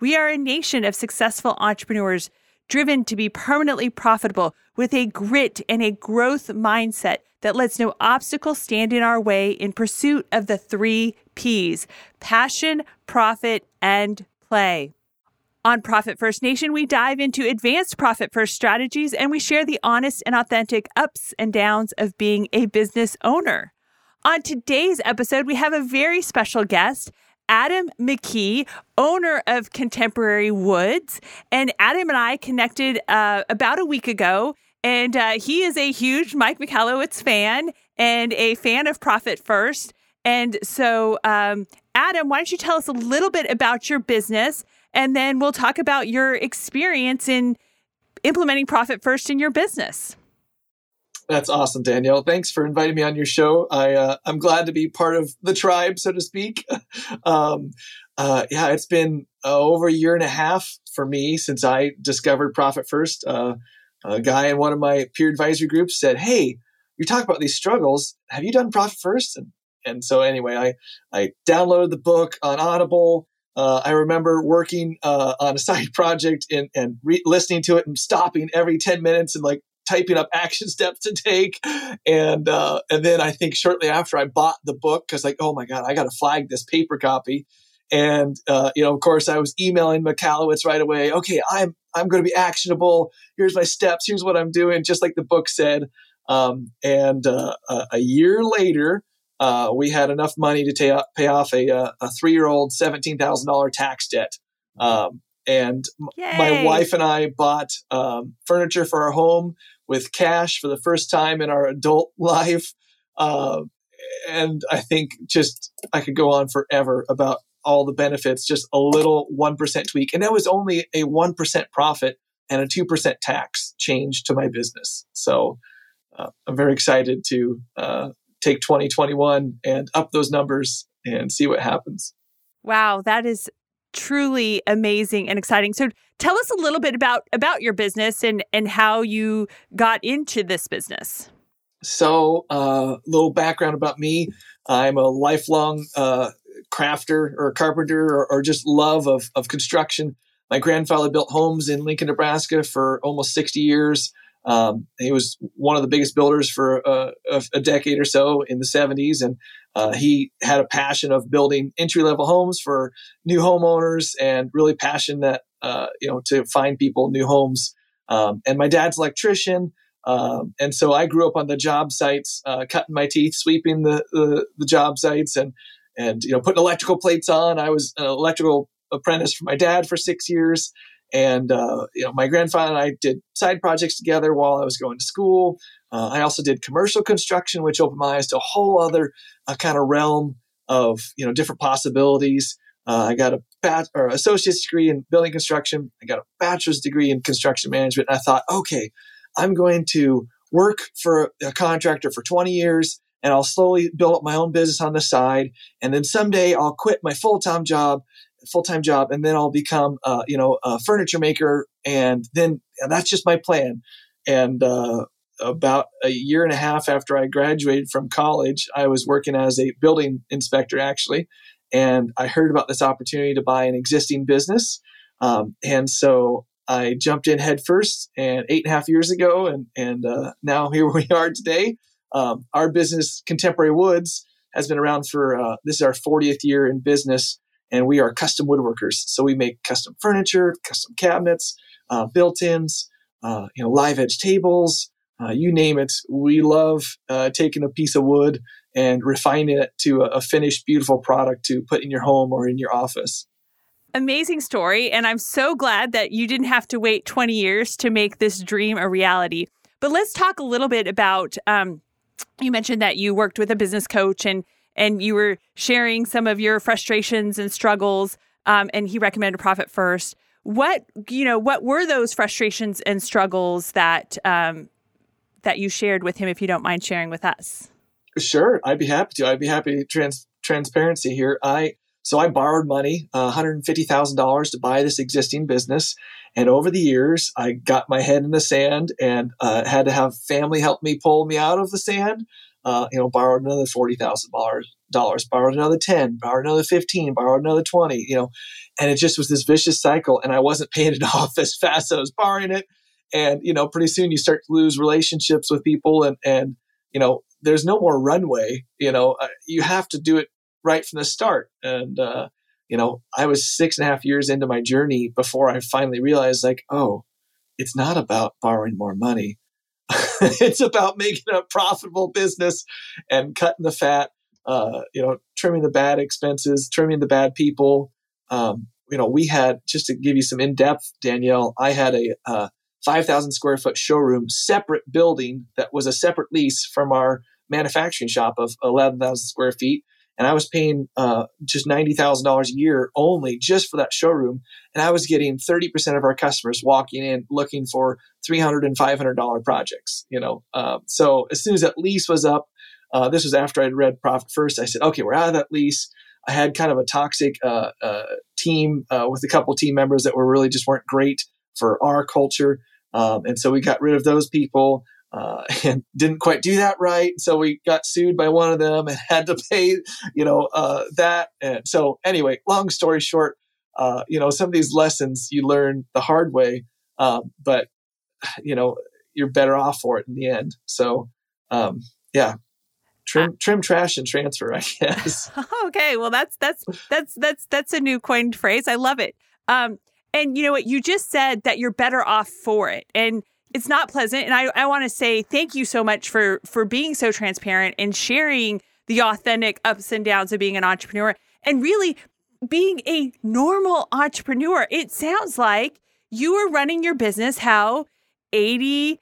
We are a nation of successful entrepreneurs driven to be permanently profitable with a grit and a growth mindset that lets no obstacle stand in our way in pursuit of the three P's passion, profit, and play. On Profit First Nation, we dive into advanced profit first strategies and we share the honest and authentic ups and downs of being a business owner. On today's episode, we have a very special guest. Adam McKee, owner of Contemporary Woods. And Adam and I connected uh, about a week ago. And uh, he is a huge Mike Michalowicz fan and a fan of Profit First. And so, um, Adam, why don't you tell us a little bit about your business? And then we'll talk about your experience in implementing Profit First in your business. That's awesome, Danielle. Thanks for inviting me on your show. I uh, I'm glad to be part of the tribe, so to speak. um, uh, yeah, it's been uh, over a year and a half for me since I discovered Profit First. Uh, a guy in one of my peer advisory groups said, "Hey, you talk about these struggles. Have you done Profit First? And and so anyway, I I downloaded the book on Audible. Uh, I remember working uh, on a side project and, and re- listening to it and stopping every 10 minutes and like typing up action steps to take. And uh, and then I think shortly after I bought the book because like, oh my god, I got to flag this paper copy. And uh, you know, of course, I was emailing Michalowicz right away. Okay, I'm I'm going to be actionable. Here's my steps. Here's what I'm doing, just like the book said. Um, and uh, a year later, uh, we had enough money to pay, pay off a, uh, a three year old $17,000 tax debt. Um, and Yay. my wife and I bought um, furniture for our home with cash for the first time in our adult life. Uh, and I think just I could go on forever about all the benefits, just a little 1% tweak. And that was only a 1% profit and a 2% tax change to my business. So uh, I'm very excited to uh, take 2021 and up those numbers and see what happens. Wow, that is truly amazing and exciting. So tell us a little bit about about your business and and how you got into this business. So, a uh, little background about me. I'm a lifelong uh, crafter or carpenter or, or, just love of, of construction. My grandfather built homes in Lincoln, Nebraska for almost 60 years. Um, he was one of the biggest builders for uh, a, a, decade or so in the 70s, and uh, he had a passion of building entry level homes for new homeowners, and really passion that uh, you know to find people new homes. Um, and my dad's electrician, um, and so I grew up on the job sites, uh, cutting my teeth, sweeping the, the, the job sites, and and you know putting electrical plates on. I was an electrical apprentice for my dad for six years. And uh, you know, my grandfather and I did side projects together while I was going to school. Uh, I also did commercial construction, which opened my eyes to a whole other uh, kind of realm of you know different possibilities. Uh, I got a bat or associate's degree in building construction. I got a bachelor's degree in construction management. And I thought, okay, I'm going to work for a contractor for 20 years and I'll slowly build up my own business on the side. And then someday I'll quit my full time job full time job, and then I'll become, uh, you know, a furniture maker, and then and that's just my plan. And uh, about a year and a half after I graduated from college, I was working as a building inspector actually, and I heard about this opportunity to buy an existing business, um, and so I jumped in headfirst. And eight and a half years ago, and and uh, now here we are today. Um, our business, Contemporary Woods, has been around for uh, this is our 40th year in business and we are custom woodworkers. So we make custom furniture, custom cabinets, uh, built-ins, uh, you know, live edge tables, uh, you name it. We love uh, taking a piece of wood and refining it to a, a finished, beautiful product to put in your home or in your office. Amazing story. And I'm so glad that you didn't have to wait 20 years to make this dream a reality. But let's talk a little bit about um, you mentioned that you worked with a business coach and and you were sharing some of your frustrations and struggles um, and he recommended profit first what you know what were those frustrations and struggles that um, that you shared with him if you don't mind sharing with us? Sure i'd be happy to. I'd be happy trans transparency here. I so i borrowed money uh, $150000 to buy this existing business and over the years i got my head in the sand and uh, had to have family help me pull me out of the sand. Uh, you know, borrowed another forty thousand dollars, borrowed another ten, borrowed another fifteen, borrowed another twenty, you know, and it just was this vicious cycle. And I wasn't paying it off as fast as I was borrowing it, and you know, pretty soon you start to lose relationships with people, and and you know, there's no more runway. You know, uh, you have to do it right from the start, and uh, you know, I was six and a half years into my journey before I finally realized, like, oh, it's not about borrowing more money it's about making a profitable business and cutting the fat, uh, you know, trimming the bad expenses, trimming the bad people. Um, you know, we had, just to give you some in depth, Danielle, I had a uh, 5,000 square foot showroom, separate building that was a separate lease from our manufacturing shop of 11,000 square feet and I was paying uh, just ninety thousand dollars a year only just for that showroom, and I was getting thirty percent of our customers walking in looking for three hundred and five hundred dollar projects. You know, uh, so as soon as that lease was up, uh, this was after I'd read Profit First. I said, okay, we're out of that lease. I had kind of a toxic uh, uh, team uh, with a couple team members that were really just weren't great for our culture, um, and so we got rid of those people uh, and didn't quite do that right. So we got sued by one of them and had to pay, you know, uh, that. And so anyway, long story short, uh, you know, some of these lessons you learn the hard way, um, but you know, you're better off for it in the end. So, um, yeah, trim, trim, trash, and transfer. I guess. okay, well, that's that's that's that's that's a new coined phrase. I love it. Um, and you know what? You just said that you're better off for it, and it's not pleasant. And I, I want to say thank you so much for for being so transparent and sharing the authentic ups and downs of being an entrepreneur and really being a normal entrepreneur. It sounds like you are running your business how 83%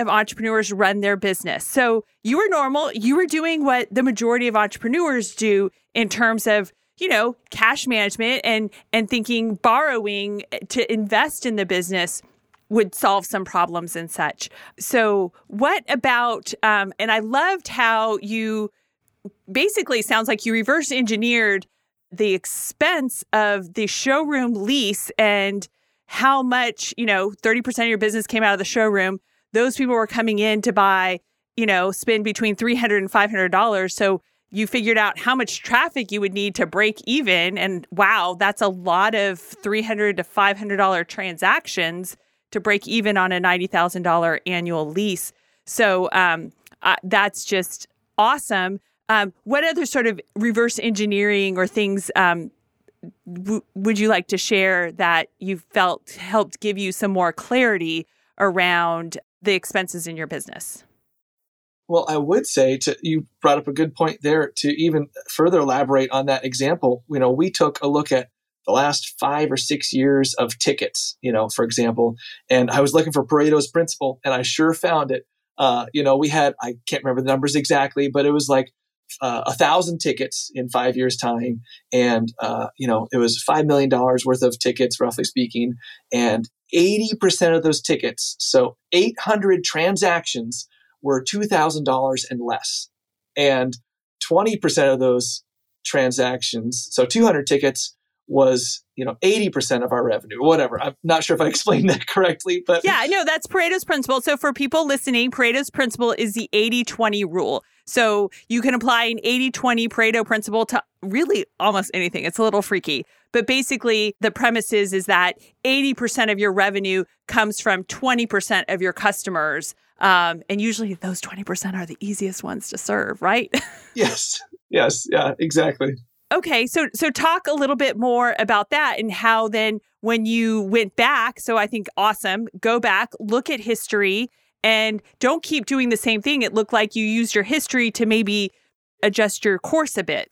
of entrepreneurs run their business. So you were normal. You were doing what the majority of entrepreneurs do in terms of you know cash management and and thinking borrowing to invest in the business would solve some problems and such. So, what about, um, and I loved how you basically sounds like you reverse engineered the expense of the showroom lease and how much, you know, 30% of your business came out of the showroom. Those people were coming in to buy, you know, spend between $300 and $500. So, you figured out how much traffic you would need to break even. And wow, that's a lot of $300 to $500 transactions to break even on a $90,000 annual lease. So um, uh, that's just awesome. Um, what other sort of reverse engineering or things um, w- would you like to share that you felt helped give you some more clarity around the expenses in your business? Well, I would say to you brought up a good point there to even further elaborate on that example. You know, we took a look at the last five or six years of tickets, you know, for example. And I was looking for Pareto's principle and I sure found it. Uh, you know, we had, I can't remember the numbers exactly, but it was like uh, a thousand tickets in five years' time. And, uh, you know, it was $5 million worth of tickets, roughly speaking. And 80% of those tickets, so 800 transactions, were $2,000 and less. And 20% of those transactions, so 200 tickets, was you know 80% of our revenue whatever. I'm not sure if i explained that correctly but yeah no that's pareto's principle. So for people listening pareto's principle is the 80-20 rule. So you can apply an 80-20 pareto principle to really almost anything. It's a little freaky. But basically the premise is is that 80% of your revenue comes from 20% of your customers um, and usually those 20% are the easiest ones to serve right yes yes yeah exactly Okay, so so talk a little bit more about that and how then when you went back, so I think awesome, go back, look at history and don't keep doing the same thing. It looked like you used your history to maybe adjust your course a bit.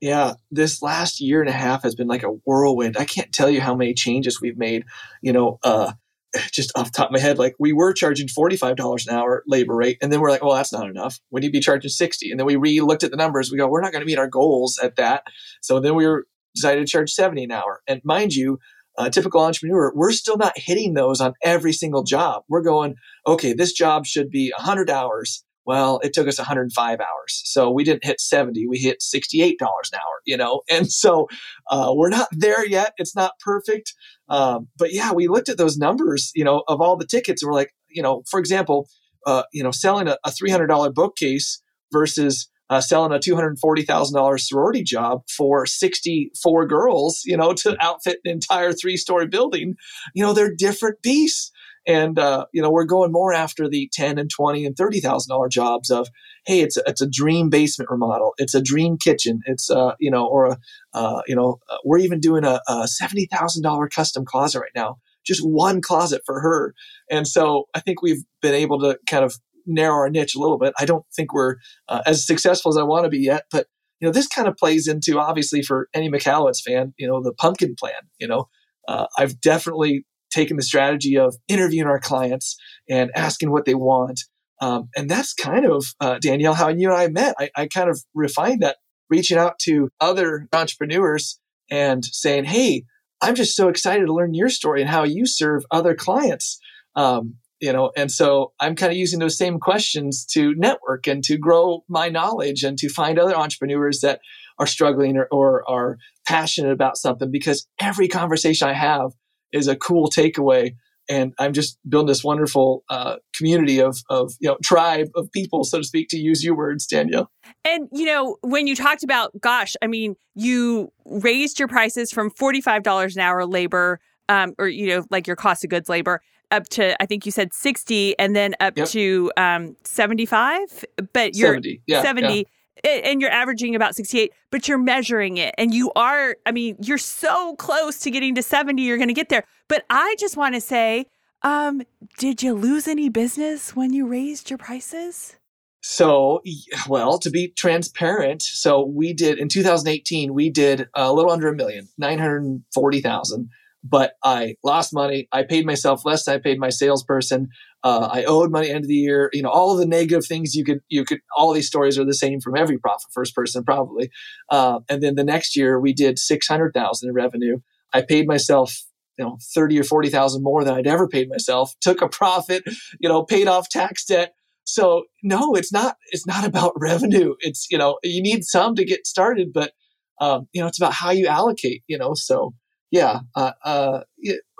Yeah, this last year and a half has been like a whirlwind. I can't tell you how many changes we've made. You know, uh, just off the top of my head, like we were charging $45 an hour labor rate. And then we're like, well, that's not enough. We need to be charging 60. And then we re looked at the numbers. We go, we're not going to meet our goals at that. So then we were decided to charge 70 an hour. And mind you, a typical entrepreneur, we're still not hitting those on every single job. We're going, okay, this job should be 100 hours. Well, it took us 105 hours. So we didn't hit 70, we hit $68 an hour, you know? And so uh, we're not there yet. It's not perfect. Um, but yeah, we looked at those numbers, you know, of all the tickets and we're like, you know, for example, uh, you know, selling a, a $300 bookcase versus uh, selling a $240,000 sorority job for 64 girls, you know, to outfit an entire three story building, you know, they're different beasts. And, uh, you know, we're going more after the 10 and 20 and $30,000 jobs of, hey, it's a, it's a dream basement remodel. It's a dream kitchen. It's, uh, you know, or, a, uh, you know, uh, we're even doing a, a $70,000 custom closet right now, just one closet for her. And so I think we've been able to kind of narrow our niche a little bit. I don't think we're uh, as successful as I want to be yet, but you know, this kind of plays into obviously for any Michalowicz fan, you know, the pumpkin plan. You know, uh, I've definitely taken the strategy of interviewing our clients and asking what they want. Um, and that's kind of, uh, Danielle, how you and I met. I, I kind of refined that, reaching out to other entrepreneurs and saying, Hey, I'm just so excited to learn your story and how you serve other clients. Um, you know, and so I'm kind of using those same questions to network and to grow my knowledge and to find other entrepreneurs that are struggling or, or are passionate about something because every conversation I have is a cool takeaway and I'm just building this wonderful uh, community of, of you know tribe of people, so to speak, to use your words, Danielle. And you know, when you talked about, gosh, I mean, you raised your prices from forty five dollars an hour labor, um, or you know, like your cost of goods labor, up to I think you said sixty, and then up yep. to um, seventy five. But you're 70, yeah, seventy. Yeah and you're averaging about 68, but you're measuring it. And you are, I mean, you're so close to getting to 70, you're going to get there. But I just want to say, um, did you lose any business when you raised your prices? So, well, to be transparent, so we did in 2018, we did a little under a million, 940,000 but I lost money. I paid myself less I paid my salesperson. Uh, I owed money end of the year. You know, all of the negative things you could, you could, all these stories are the same from every profit first person probably. Uh, and then the next year we did 600,000 in revenue. I paid myself, you know, 30 or 40,000 more than I'd ever paid myself, took a profit, you know, paid off tax debt. So no, it's not, it's not about revenue. It's, you know, you need some to get started, but, um, you know, it's about how you allocate, you know, so, yeah, uh, uh,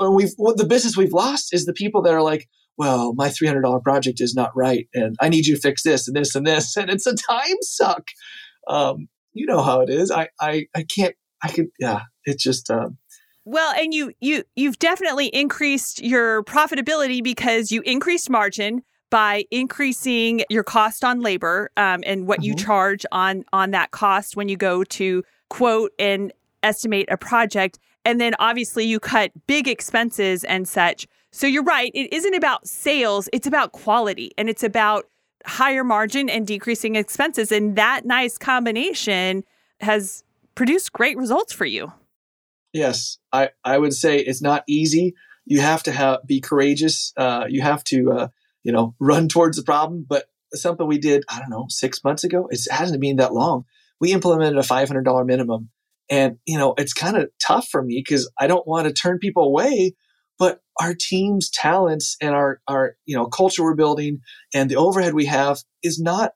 we've the business we've lost is the people that are like, well, my three hundred dollar project is not right, and I need you to fix this and this and this, and it's a time suck. Um, you know how it is. I, I, I can't. I can. Yeah, it's just. Um, well, and you you you've definitely increased your profitability because you increased margin by increasing your cost on labor um, and what mm-hmm. you charge on on that cost when you go to quote and estimate a project and then obviously you cut big expenses and such. So you're right. It isn't about sales, it's about quality and it's about higher margin and decreasing expenses. And that nice combination has produced great results for you. Yes, I, I would say it's not easy. You have to have be courageous. Uh, you have to uh, you know run towards the problem. But something we did I don't know six months ago. It hasn't been that long. We implemented a five hundred dollar minimum and, you know, it's kind of tough for me because I don't want to turn people away, our team's talents and our, our, you know, culture we're building and the overhead we have is not,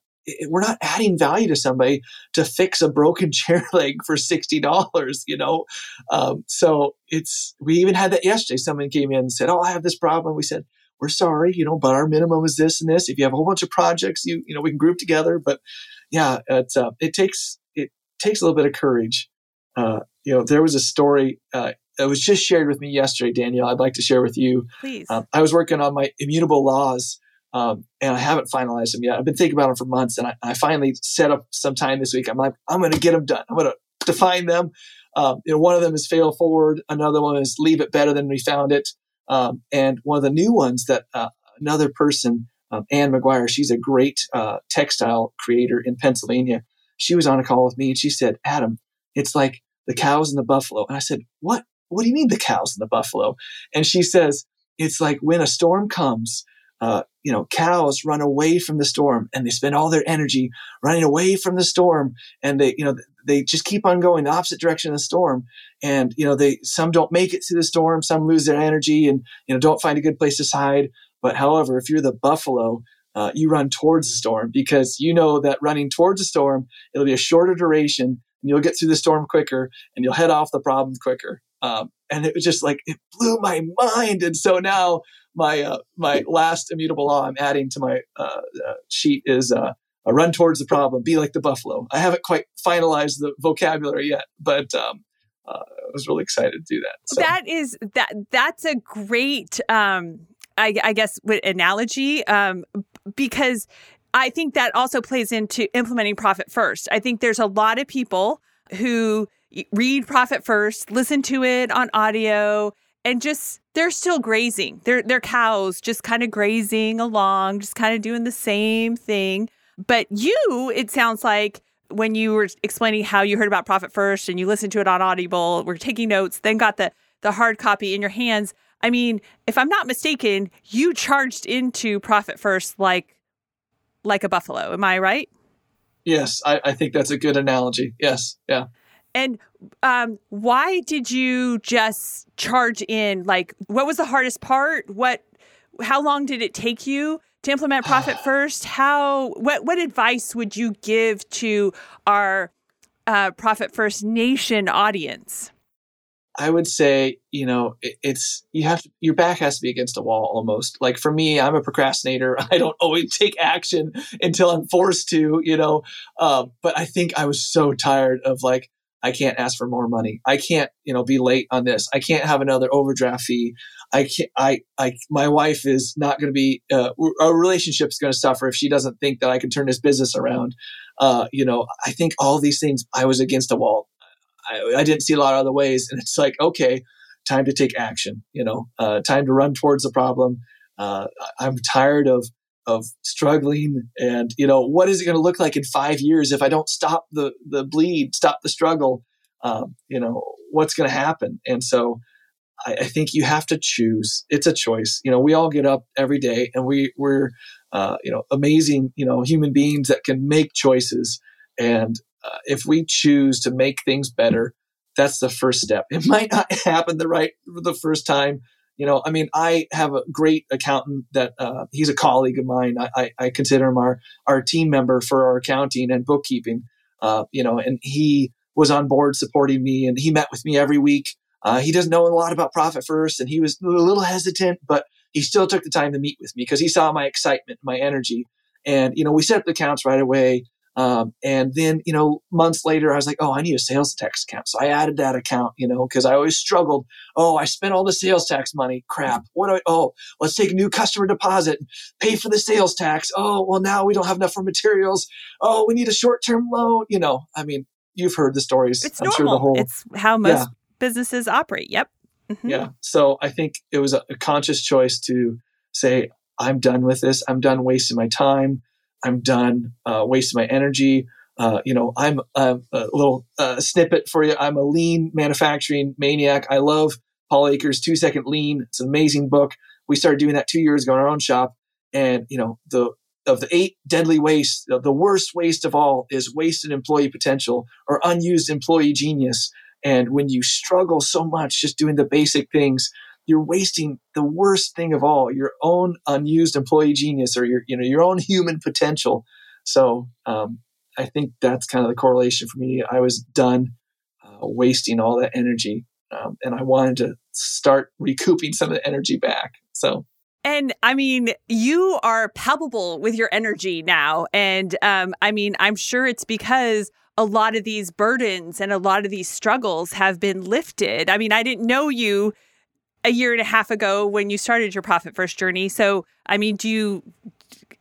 we're not adding value to somebody to fix a broken chair leg for $60, you know? Um, so it's, we even had that yesterday. Someone came in and said, Oh, I have this problem. We said, we're sorry, you know, but our minimum is this and this. If you have a whole bunch of projects, you, you know, we can group together, but yeah, it's, uh, it takes, it takes a little bit of courage uh, you know, there was a story uh, that was just shared with me yesterday, Danielle. I'd like to share with you. Please. Um, I was working on my immutable laws, um, and I haven't finalized them yet. I've been thinking about them for months, and I, I finally set up some time this week. I'm like, I'm going to get them done. I'm going to define them. Um, you know, one of them is fail forward. Another one is leave it better than we found it. Um, and one of the new ones that uh, another person, um, Anne McGuire, she's a great uh, textile creator in Pennsylvania. She was on a call with me and she said, Adam, it's like the cows and the buffalo. And I said, what? What do you mean the cows and the buffalo? And she says, it's like when a storm comes, uh, you know, cows run away from the storm and they spend all their energy running away from the storm and they, you know, they just keep on going the opposite direction of the storm. And, you know, they, some don't make it to the storm, some lose their energy and, you know, don't find a good place to hide. But however, if you're the buffalo, uh, you run towards the storm because you know that running towards the storm, it'll be a shorter duration and you'll get through the storm quicker and you'll head off the problem quicker. Um, and it was just like it blew my mind. And so now my uh, my last immutable law I'm adding to my uh, uh, sheet is uh, a run towards the problem, be like the buffalo. I haven't quite finalized the vocabulary yet, but um, uh, I was really excited to do that. So. That is that that's a great, um, I, I, guess, analogy um, because I think that also plays into implementing profit first. I think there's a lot of people who read Profit First, listen to it on audio, and just they're still grazing. They're they're cows just kind of grazing along, just kind of doing the same thing. But you, it sounds like when you were explaining how you heard about Profit First and you listened to it on Audible, were taking notes, then got the the hard copy in your hands. I mean, if I'm not mistaken, you charged into Profit First like like a buffalo. Am I right? Yes, I, I think that's a good analogy. Yes, yeah. And um, why did you just charge in? Like, what was the hardest part? What, how long did it take you to implement Profit First? How, what, what advice would you give to our uh, Profit First Nation audience? I would say, you know, it, it's you have to, your back has to be against a wall almost. Like for me, I'm a procrastinator. I don't always take action until I'm forced to, you know. Uh, but I think I was so tired of like I can't ask for more money. I can't, you know, be late on this. I can't have another overdraft fee. I can't, I, I, my wife is not going to be, uh, our relationship's going to suffer if she doesn't think that I can turn this business around. Uh, you know, I think all these things, I was against a wall. I, I didn't see a lot of other ways. And it's like, okay, time to take action, you know, uh, time to run towards the problem. Uh, I'm tired of, of struggling and you know what is it going to look like in five years if i don't stop the the bleed stop the struggle? Um, you know what's going to happen? And so I, I, think you have to choose. It's a choice. You know we all get up every day and we we're uh, you know amazing you know human beings that can make choices. And uh, if we choose to make things better that's the first step. It might not happen the right the first time you know, I mean, I have a great accountant that uh, he's a colleague of mine. I, I, I, consider him our, our team member for our accounting and bookkeeping. Uh, you know, and he was on board supporting me, and he met with me every week. Uh, he doesn't know a lot about Profit First, and he was a little hesitant, but he still took the time to meet with me because he saw my excitement, my energy, and you know, we set up the accounts right away. Um, and then, you know, months later, I was like, oh, I need a sales tax account. So I added that account, you know, because I always struggled. Oh, I spent all the sales tax money. Crap. What do I, oh, let's take a new customer deposit, pay for the sales tax. Oh, well, now we don't have enough for materials. Oh, we need a short term loan. You know, I mean, you've heard the stories. It's I'm normal. Sure the whole, it's how most yeah. businesses operate. Yep. Mm-hmm. Yeah. So I think it was a, a conscious choice to say, I'm done with this. I'm done wasting my time. I'm done uh, wasting my energy. Uh, you know, I'm a little uh, snippet for you. I'm a lean manufacturing maniac. I love Paul Akers' Two Second Lean. It's an amazing book. We started doing that two years ago in our own shop, and you know, the of the eight deadly wastes, the worst waste of all is wasted employee potential or unused employee genius. And when you struggle so much just doing the basic things, you're wasting the worst thing of all your own unused employee genius or your you know your own human potential so um, i think that's kind of the correlation for me i was done uh, wasting all that energy um, and i wanted to start recouping some of the energy back so and I mean, you are palpable with your energy now. And um, I mean, I'm sure it's because a lot of these burdens and a lot of these struggles have been lifted. I mean, I didn't know you a year and a half ago when you started your profit first journey. So, I mean, do you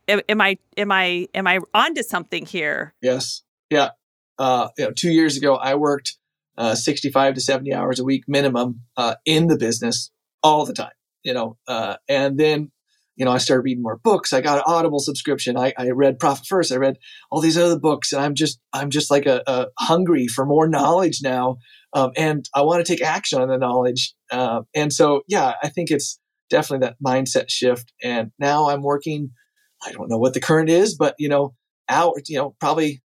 am I am I am I onto something here? Yes. Yeah. Uh, you know, two years ago, I worked uh, 65 to 70 hours a week minimum uh, in the business all the time, you know. Uh, and then, you know, I started reading more books. I got an Audible subscription. I, I read Profit First. I read all these other books, and I'm just I'm just like a, a hungry for more knowledge now, um, and I want to take action on the knowledge. Uh, and so, yeah, I think it's definitely that mindset shift. And now I'm working. I don't know what the current is, but you know, hours, you know, probably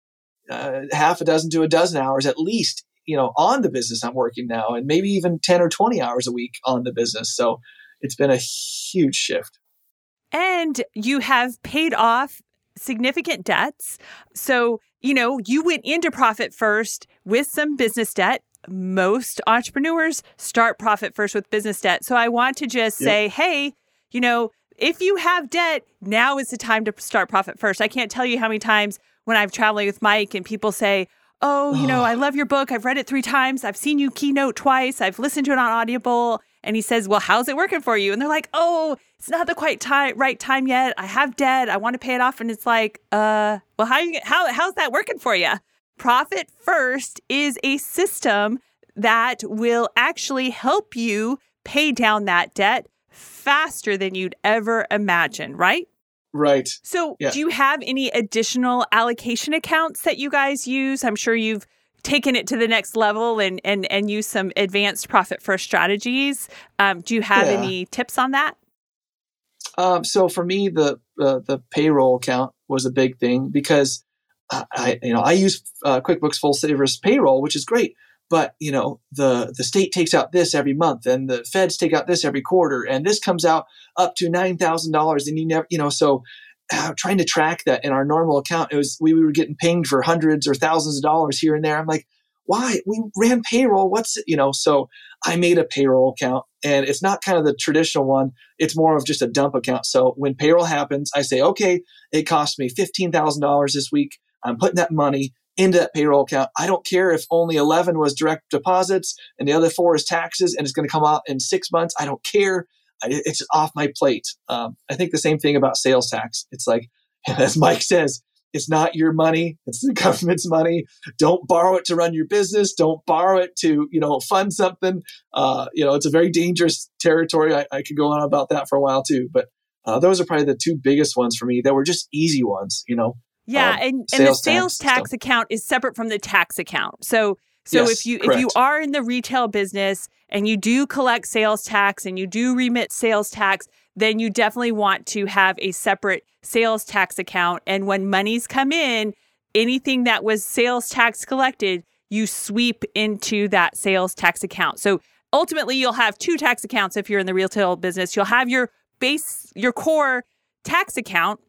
uh, half a dozen to a dozen hours at least you know on the business i'm working now and maybe even 10 or 20 hours a week on the business so it's been a huge shift and you have paid off significant debts so you know you went into profit first with some business debt most entrepreneurs start profit first with business debt so i want to just yep. say hey you know if you have debt now is the time to start profit first i can't tell you how many times when i'm traveling with mike and people say oh, you know, I love your book. I've read it three times. I've seen you keynote twice. I've listened to it on Audible. And he says, well, how's it working for you? And they're like, oh, it's not the quite time, right time yet. I have debt. I want to pay it off. And it's like, uh, well, how, you, how, how's that working for you? Profit First is a system that will actually help you pay down that debt faster than you'd ever imagine, right? Right. So, yeah. do you have any additional allocation accounts that you guys use? I'm sure you've taken it to the next level and and and use some advanced profit first strategies. Um, do you have yeah. any tips on that? Um, so for me, the uh, the payroll account was a big thing because I, you know I use uh, QuickBooks Full Service Payroll, which is great but you know the the state takes out this every month and the feds take out this every quarter and this comes out up to $9000 and you never you know so uh, trying to track that in our normal account it was we, we were getting pinged for hundreds or thousands of dollars here and there. I'm like why? We ran payroll. What's it? You know so i made a payroll account and it's not kind of the traditional one. It's more of just a dump account. So when payroll happens i say okay it cost me $15000 this week i'm putting that money into that payroll account. I don't care if only 11 was direct deposits and the other four is taxes and it's going to come out in six months. I don't care. It's off my plate. Um, I think the same thing about sales tax. It's like, as Mike says, it's not your money. It's the government's money. Don't borrow it to run your business. Don't borrow it to, you know, fund something. Uh, you know, it's a very dangerous territory. I, I could go on about that for a while too, but uh, those are probably the two biggest ones for me that were just easy ones, you know, yeah, um, and, and the sales tax, tax account is separate from the tax account. So so yes, if you correct. if you are in the retail business and you do collect sales tax and you do remit sales tax, then you definitely want to have a separate sales tax account. And when monies come in, anything that was sales tax collected, you sweep into that sales tax account. So ultimately, you'll have two tax accounts if you're in the retail business. You'll have your base, your core tax account,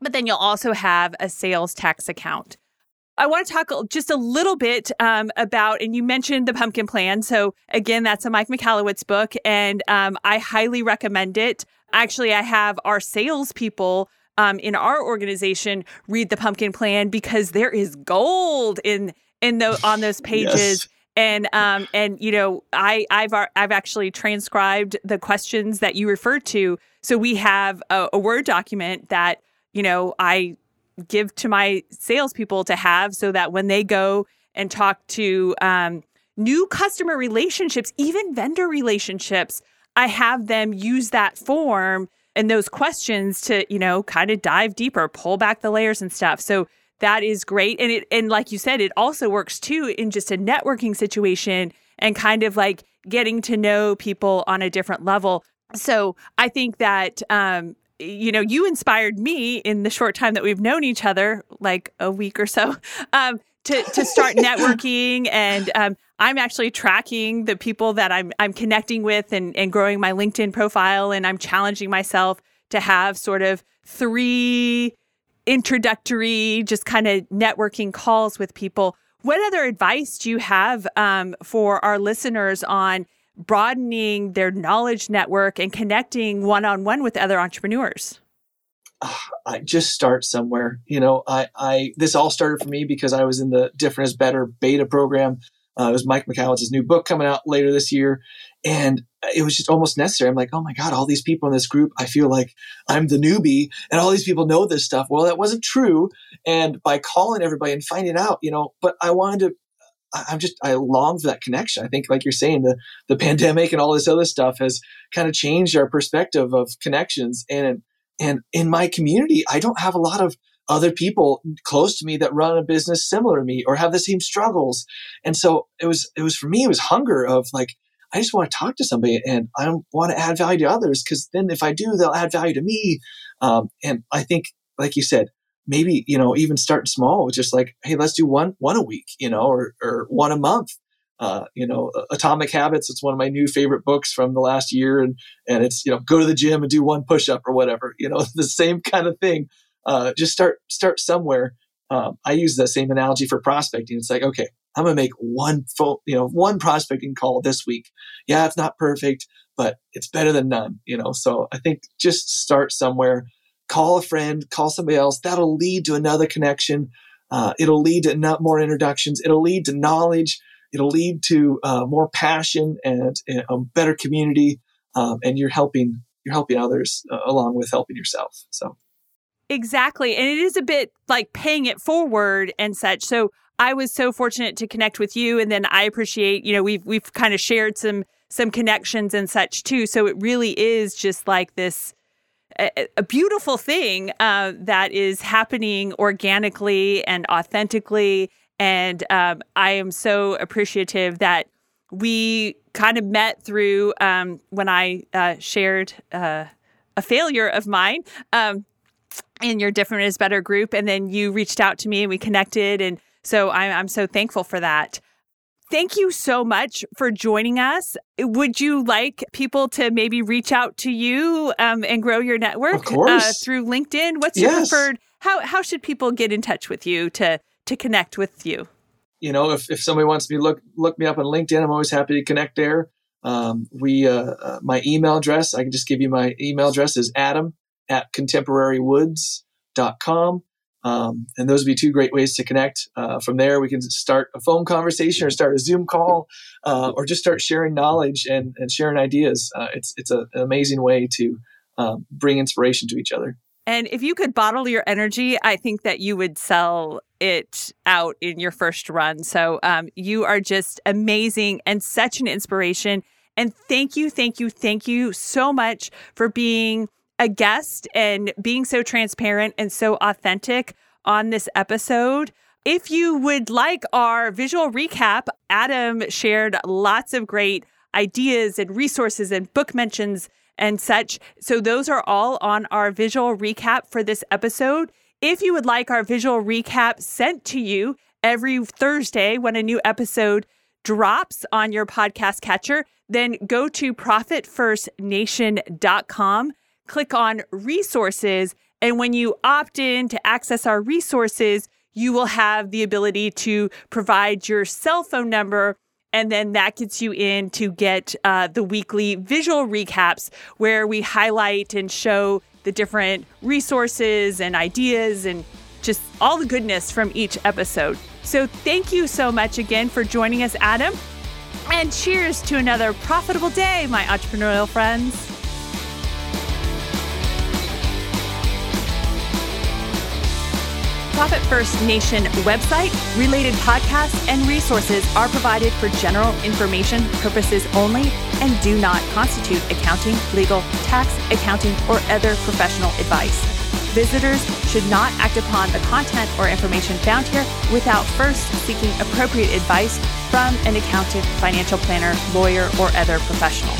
but then you'll also have a sales tax account. I want to talk just a little bit um, about, and you mentioned the Pumpkin Plan. So, again, that's a Mike Michalowicz book, and um, I highly recommend it. Actually, I have our salespeople um, in our organization read the Pumpkin Plan because there is gold in in the on those pages. Yes. And um and you know I I've I've actually transcribed the questions that you referred to. So we have a, a word document that you know, I give to my salespeople to have so that when they go and talk to um, new customer relationships, even vendor relationships, I have them use that form and those questions to, you know, kind of dive deeper, pull back the layers and stuff. So that is great. And it and like you said, it also works too in just a networking situation and kind of like getting to know people on a different level. So I think that um, you know, you inspired me in the short time that we've known each other, like a week or so, um, to to start networking. And um, I'm actually tracking the people that I'm I'm connecting with and and growing my LinkedIn profile. And I'm challenging myself to have sort of three introductory, just kind of networking calls with people. What other advice do you have um, for our listeners on? Broadening their knowledge network and connecting one on one with other entrepreneurs? I just start somewhere. You know, I, I this all started for me because I was in the Different is Better beta program. Uh, it was Mike Michalowicz's new book coming out later this year, and it was just almost necessary. I'm like, oh my god, all these people in this group, I feel like I'm the newbie, and all these people know this stuff. Well, that wasn't true. And by calling everybody and finding out, you know, but I wanted to I'm just I long for that connection. I think, like you're saying, the the pandemic and all this other stuff has kind of changed our perspective of connections. And and in my community, I don't have a lot of other people close to me that run a business similar to me or have the same struggles. And so it was it was for me, it was hunger of like, I just want to talk to somebody and I want to add value to others because then if I do, they'll add value to me. Um, and I think, like you said, maybe you know even start small with just like hey let's do one one a week you know or or one a month. Uh, you know atomic habits it's one of my new favorite books from the last year and and it's you know go to the gym and do one push-up or whatever you know the same kind of thing. Uh, just start start somewhere. Um, i use the same analogy for prospecting. It's like okay i'm gonna make one phone you know one prospecting call this week. Yeah it's not perfect but it's better than none you know? So i think just start somewhere call a friend, call somebody else. That'll lead to another connection. Uh, it'll lead to not more introductions. It'll lead to knowledge. It'll lead to uh, more passion and, and, a better community. Um, and you're helping you're helping others uh, along with helping yourself. So exactly, and it is a bit like paying it forward and such. So I was so fortunate to connect with you, and then I appreciate you know we've we've kind of shared some some connections and such too. So it really is just like this a, beautiful thing uh, that is happening organically and authentically. And um, I am so appreciative that we kind of met through um, when I uh, shared uh, a failure of mine um, in your Different is Better group. And then you reached out to me and we connected. And so I'm, I'm so thankful for that. Thank you so much for joining us. Would you like people to maybe reach out to you um, and grow your network uh, through LinkedIn? What's yes. your preferred? How how should people get in touch with you to to connect with you? You know, if, if somebody wants me look look me up on LinkedIn, I'm always happy to connect there. Um, we uh, uh, my email address, I can just give you my email address is adam at contemporarywoods.com. Um, and those would be two great ways to connect. Uh, from there, we can start a phone conversation or start a Zoom call uh, or just start sharing knowledge and, and sharing ideas. Uh, it's, it's a, an amazing way to um, bring inspiration to each other. And if you could bottle your energy, I think that you would sell it out in your first run. So um, you are just amazing and such an inspiration. And thank you, thank you, thank you so much for being a guest and being so transparent and so authentic on this episode. If you would like our visual recap, Adam shared lots of great ideas and resources and book mentions and such. So, those are all on our visual recap for this episode. If you would like our visual recap sent to you every Thursday when a new episode drops on your podcast catcher, then go to profitfirstnation.com click on resources. And when you opt in to access our resources, you will have the ability to provide your cell phone number. And then that gets you in to get uh, the weekly visual recaps where we highlight and show the different resources and ideas and just all the goodness from each episode. So, thank you so much again for joining us, Adam. And cheers to another profitable day, my entrepreneurial friends. Profit First Nation website, related podcasts, and resources are provided for general information purposes only and do not constitute accounting, legal, tax, accounting, or other professional advice. Visitors should not act upon the content or information found here without first seeking appropriate advice from an accountant, financial planner, lawyer, or other professional.